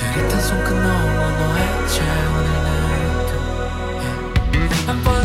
흐릿한 손끝 너와 너의 채 오늘 내꿈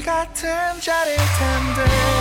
같은 자리일 텐데.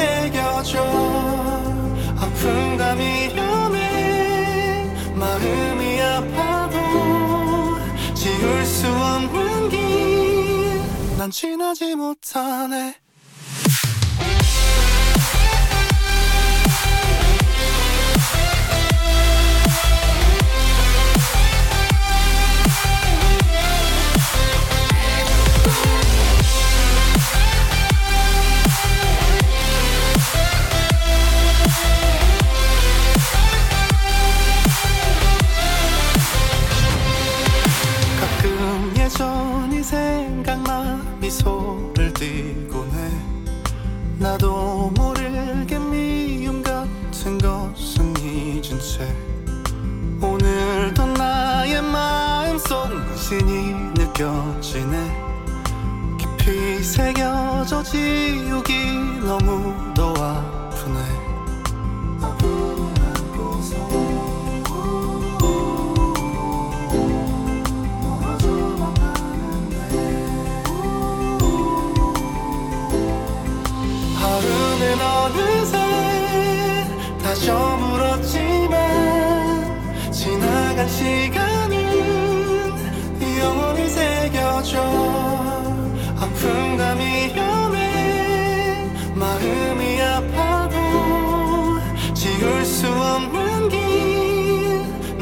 새겨줘. 아픈가 미련해 마음이 아파도 지울 수 없는 길 난 지나지 못하네. 뛰곤 해 나도 모르게 미움 같은 것은 잊은 채 오늘도 나의 마음속 신이 느껴지네. 깊이 새겨져 지우기 너무 너와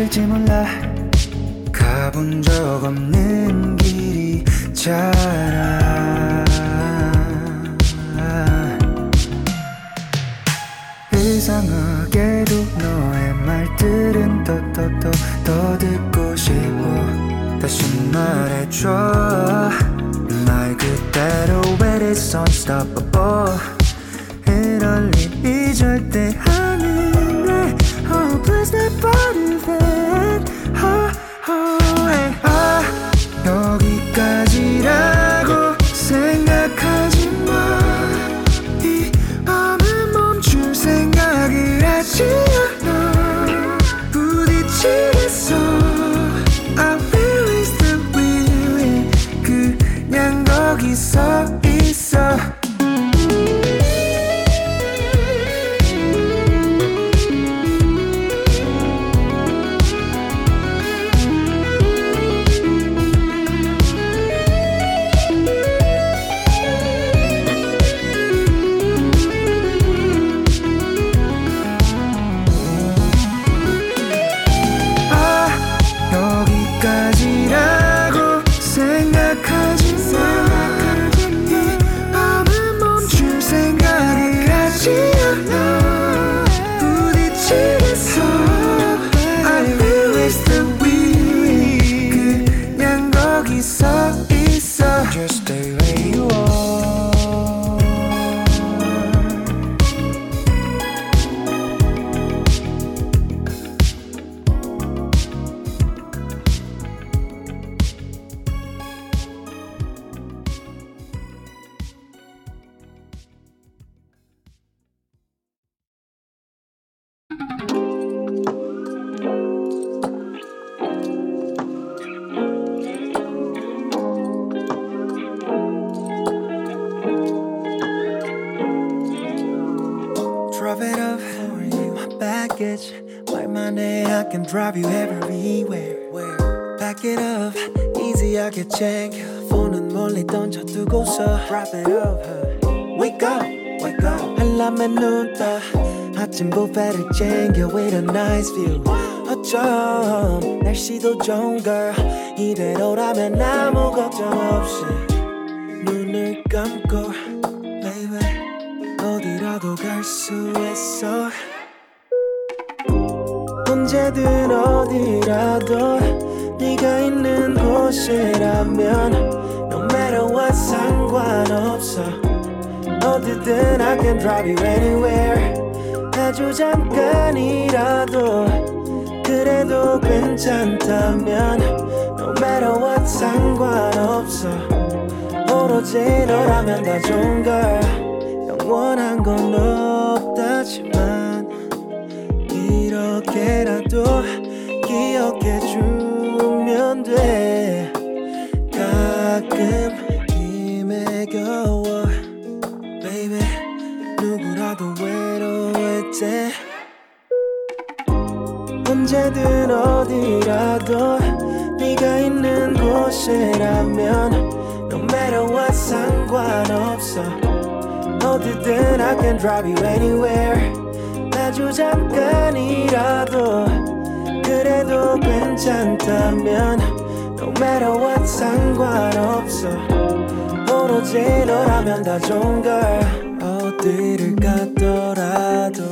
있을지 몰라. 가본 적 없는 길이 자라. 이상하게도 너의 말들은 더 더 더 더 듣고 싶어. 다시 말해줘. 말 그대로 It is unstoppable. with a nice view 어쩜 날씨도 좋은 girl 오로지 너라면 다 좋은 걸. 영원한 건 없다지만 이렇게라도 기억해주면 돼. 가끔 힘에 겨워. Baby 누구라도 외로울 때 언제든 어디라도 네가 있는 곳이라면 상관없어. 어디든 I can drive you anywhere. 아주 잠깐이라도 그래도 괜찮다면 No matter what 상관없어. 오로지 너라면 다 좋은 걸. 어디를 가더라도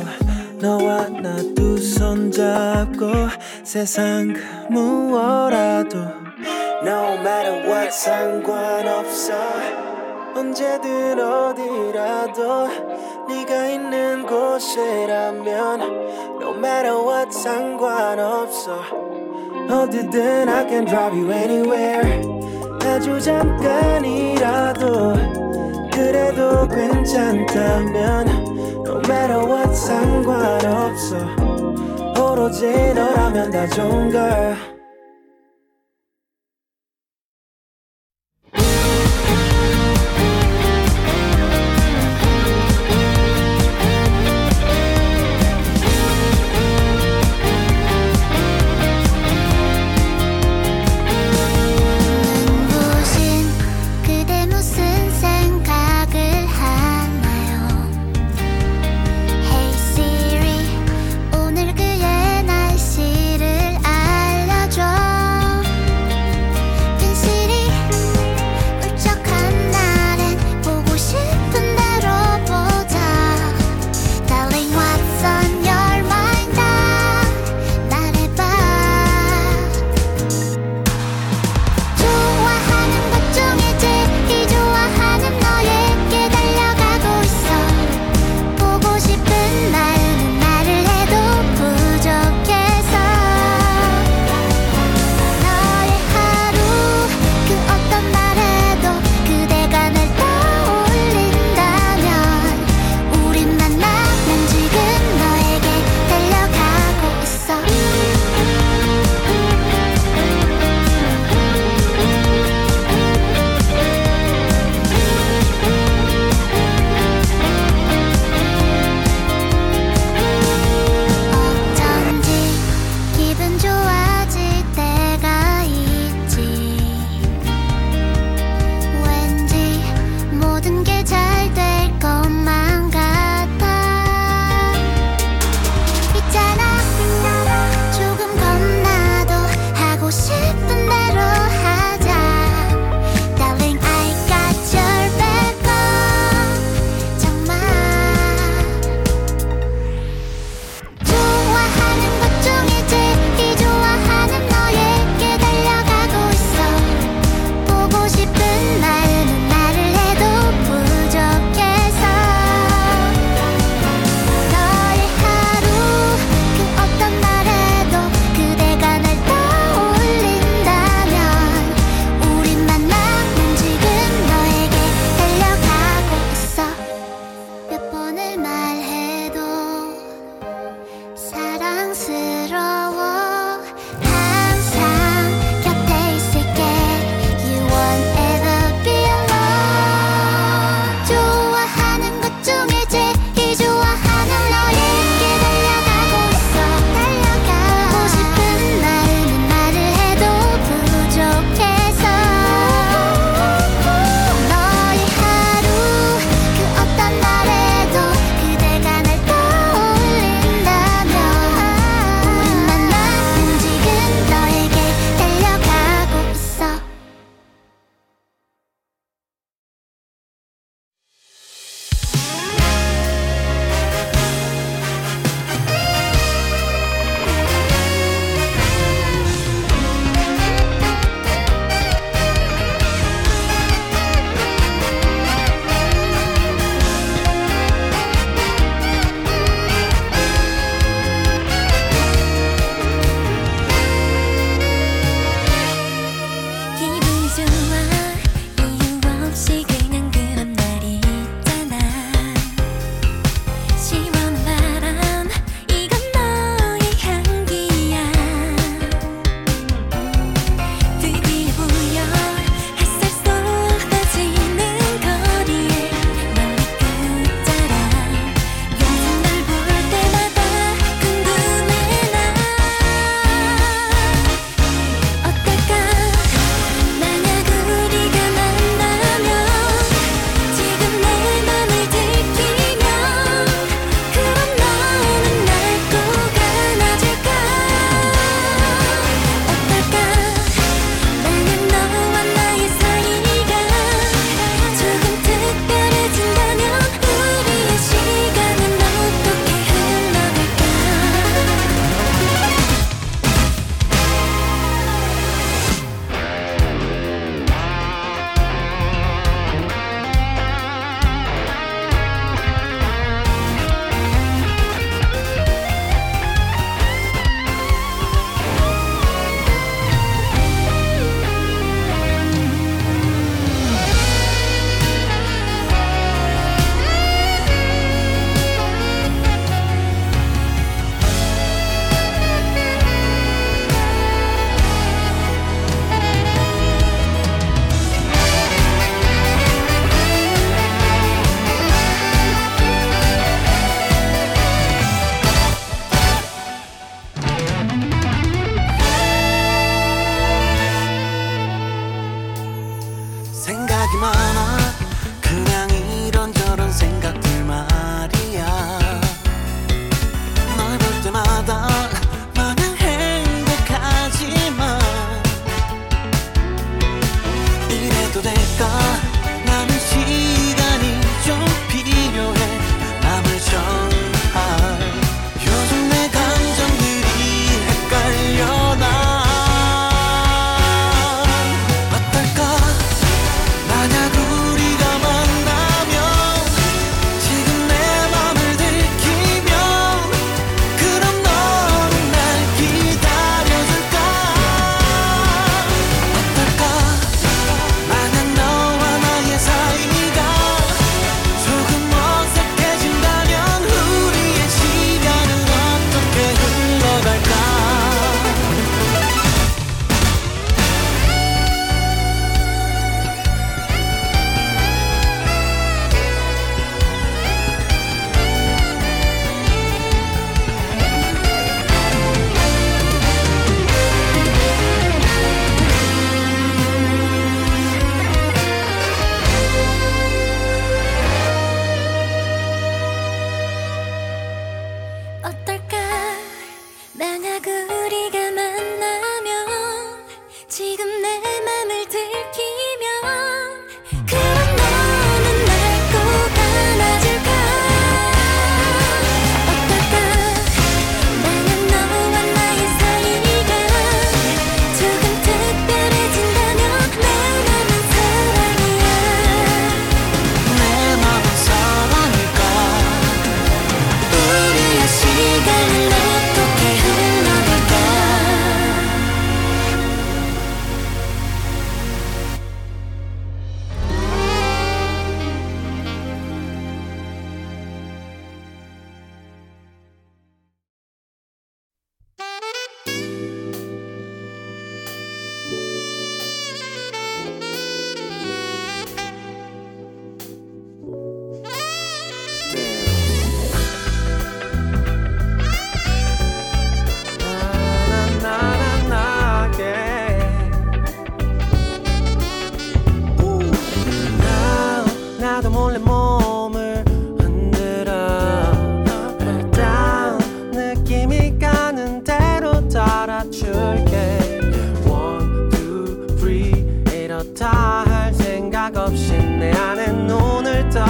너와 나 두 손 잡고 세상 그 무엇라도 No matter what 상관없어 언제든 어디라도 네가 있는 곳이라면 No matter what 상관없어. 어디든 I can drive you anywhere. 아주 잠깐이라도 그래도 괜찮다면 No matter what 상관없어. 오로지 너라면 다 좋은 걸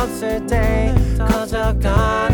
떴을 때 커져가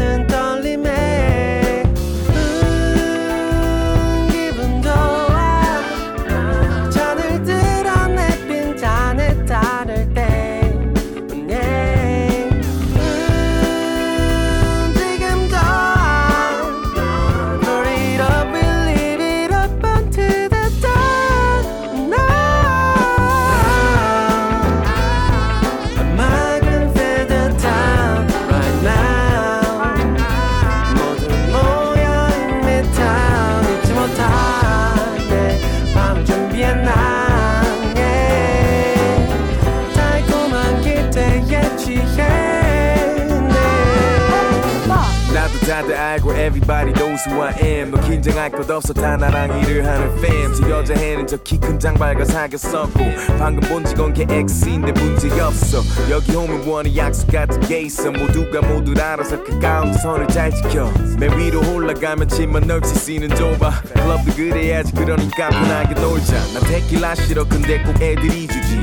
knows who I am 너 긴장할 것 없어 다 나랑 일을 하는 fam. 저 여자 해는 저 키 큰 장발과 사귀었었고 방금 본 직원 걔 X인데 문제 없어. 여기 오면 원해 약속 같은 게 있어. 모두가 모두 알아서 그 가운데 선을 잘 지켜. 맨 위로 올라가면 치만 넓지 씨는 좁아. 클럽도 그래야지 그러니까 편하게 놀자. 나 테킬라 싫어. 근데 꼭 애들이 주지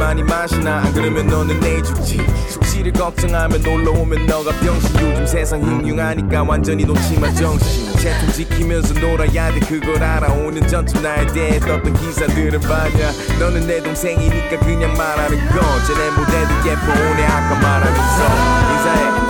많이 마시나? 안 그러면 너는 내주지. 숙취를 걱정하면 놀러 오면 너가 병신. 요즘 세상 흉흉하니까 완전히 놓지마 정신. 채통 지키면서 놀아야 돼. 그걸 알아 5년 전쯤 나에 대해 떴던 기사들은 반야 너는 내 동생이니까 그냥 말하는 거 쟤네 모델도 예뻐. 오네 아까 말하면서 인사해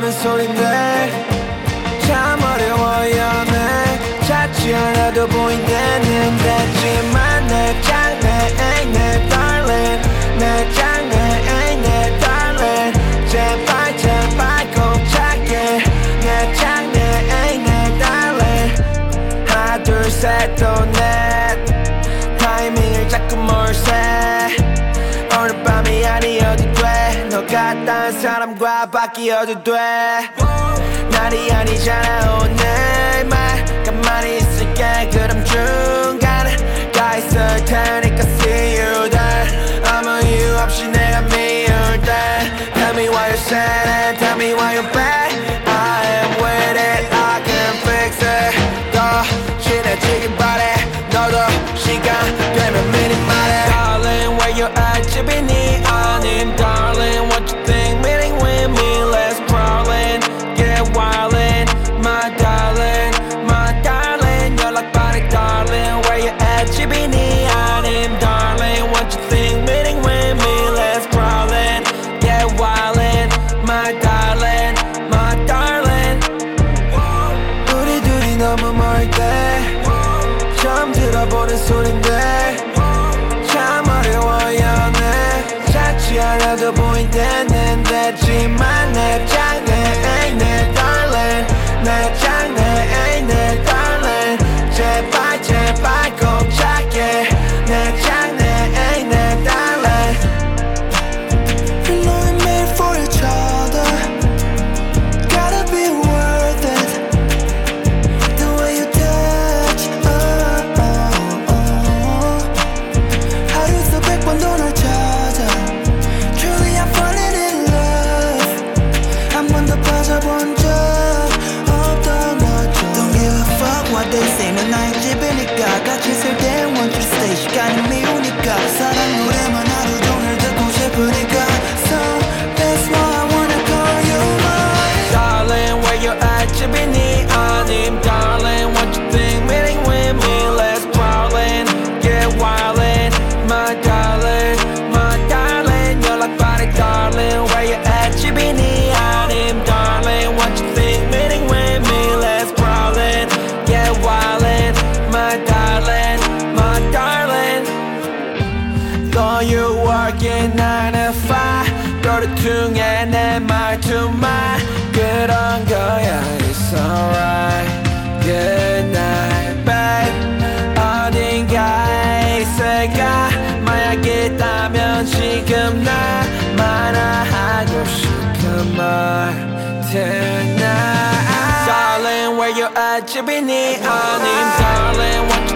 들어보는 소린데 과 바뀌어도 돼 날이 아니잖아 오늘만 가만히 있을게 그럼 중간에 가 있을 테니까 see you there 아무 이유 없이 내가 미울 때 Tell me why you're sad and tell me why you're bad I am with it I can fix it 더 친해지길 바래 너도 시간 되면 미리 말해 Darling where you at 집이니 아님 Darling bad. She be you working 9 to 5 너를 통해 내말 to my. 그런 거야 It's alright. Good night babe. 어딘가에 있을까? 만약 있다면 지금 나만 하고 싶은 말 Tonight. Darling where you at You 집이니 아닌 Darling what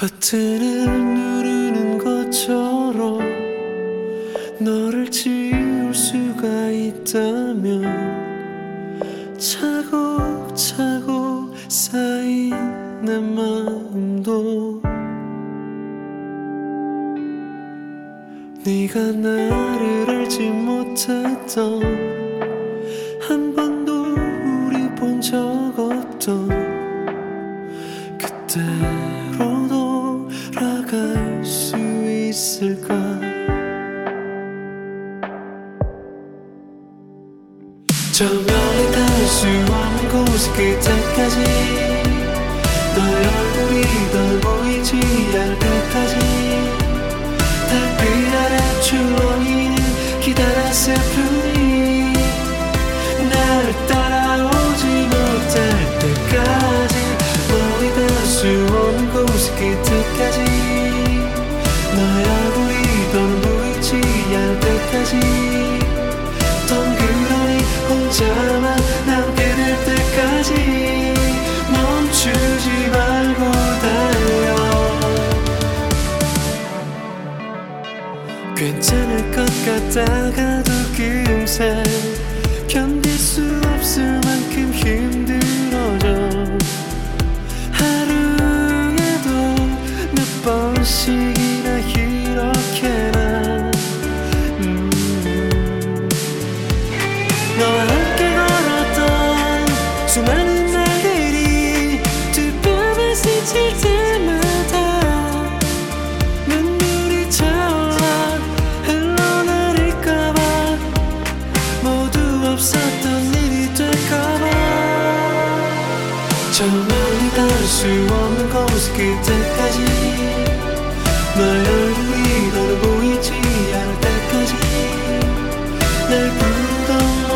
버튼을 누르는 것처럼 너를 지울 수가 있다면 차곡차곡 쌓인 내 마음도 네가 나를 알지 못했던 한 번도 우리 본 적 없던 그때 있을까? 저 멀리 닿을 수 없는 곳 그때까지 너의 얼굴이 널 보이지 않을 때까지 달빛 아래 주렁이는 기다렸을 뿐 것같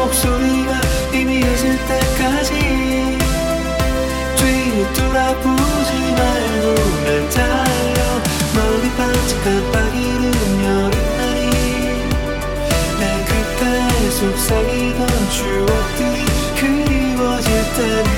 목소리가 희미해질 때까지. 뒤를 돌아보지 말고 날 달려. 멀리 반짝한 깜빡이는 여름날이 내 귓가에 속삭이던 추억들이 그리워질 때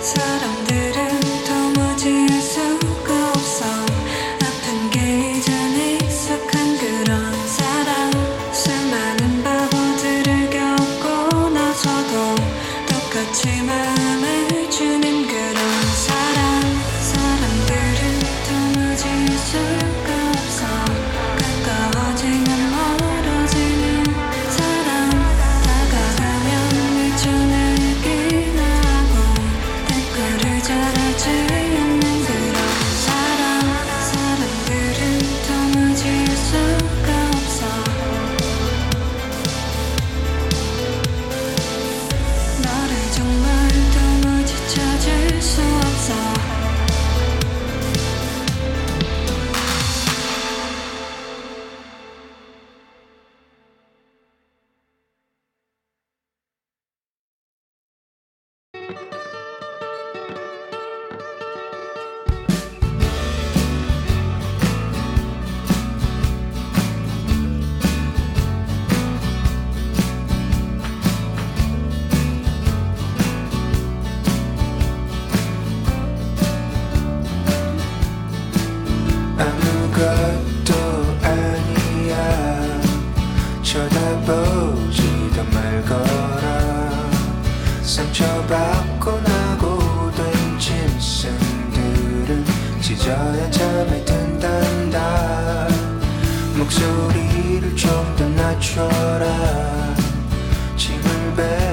사랑 있어야 잠에 든단다. 목소리를 좀 더 낮춰라. 짐을 배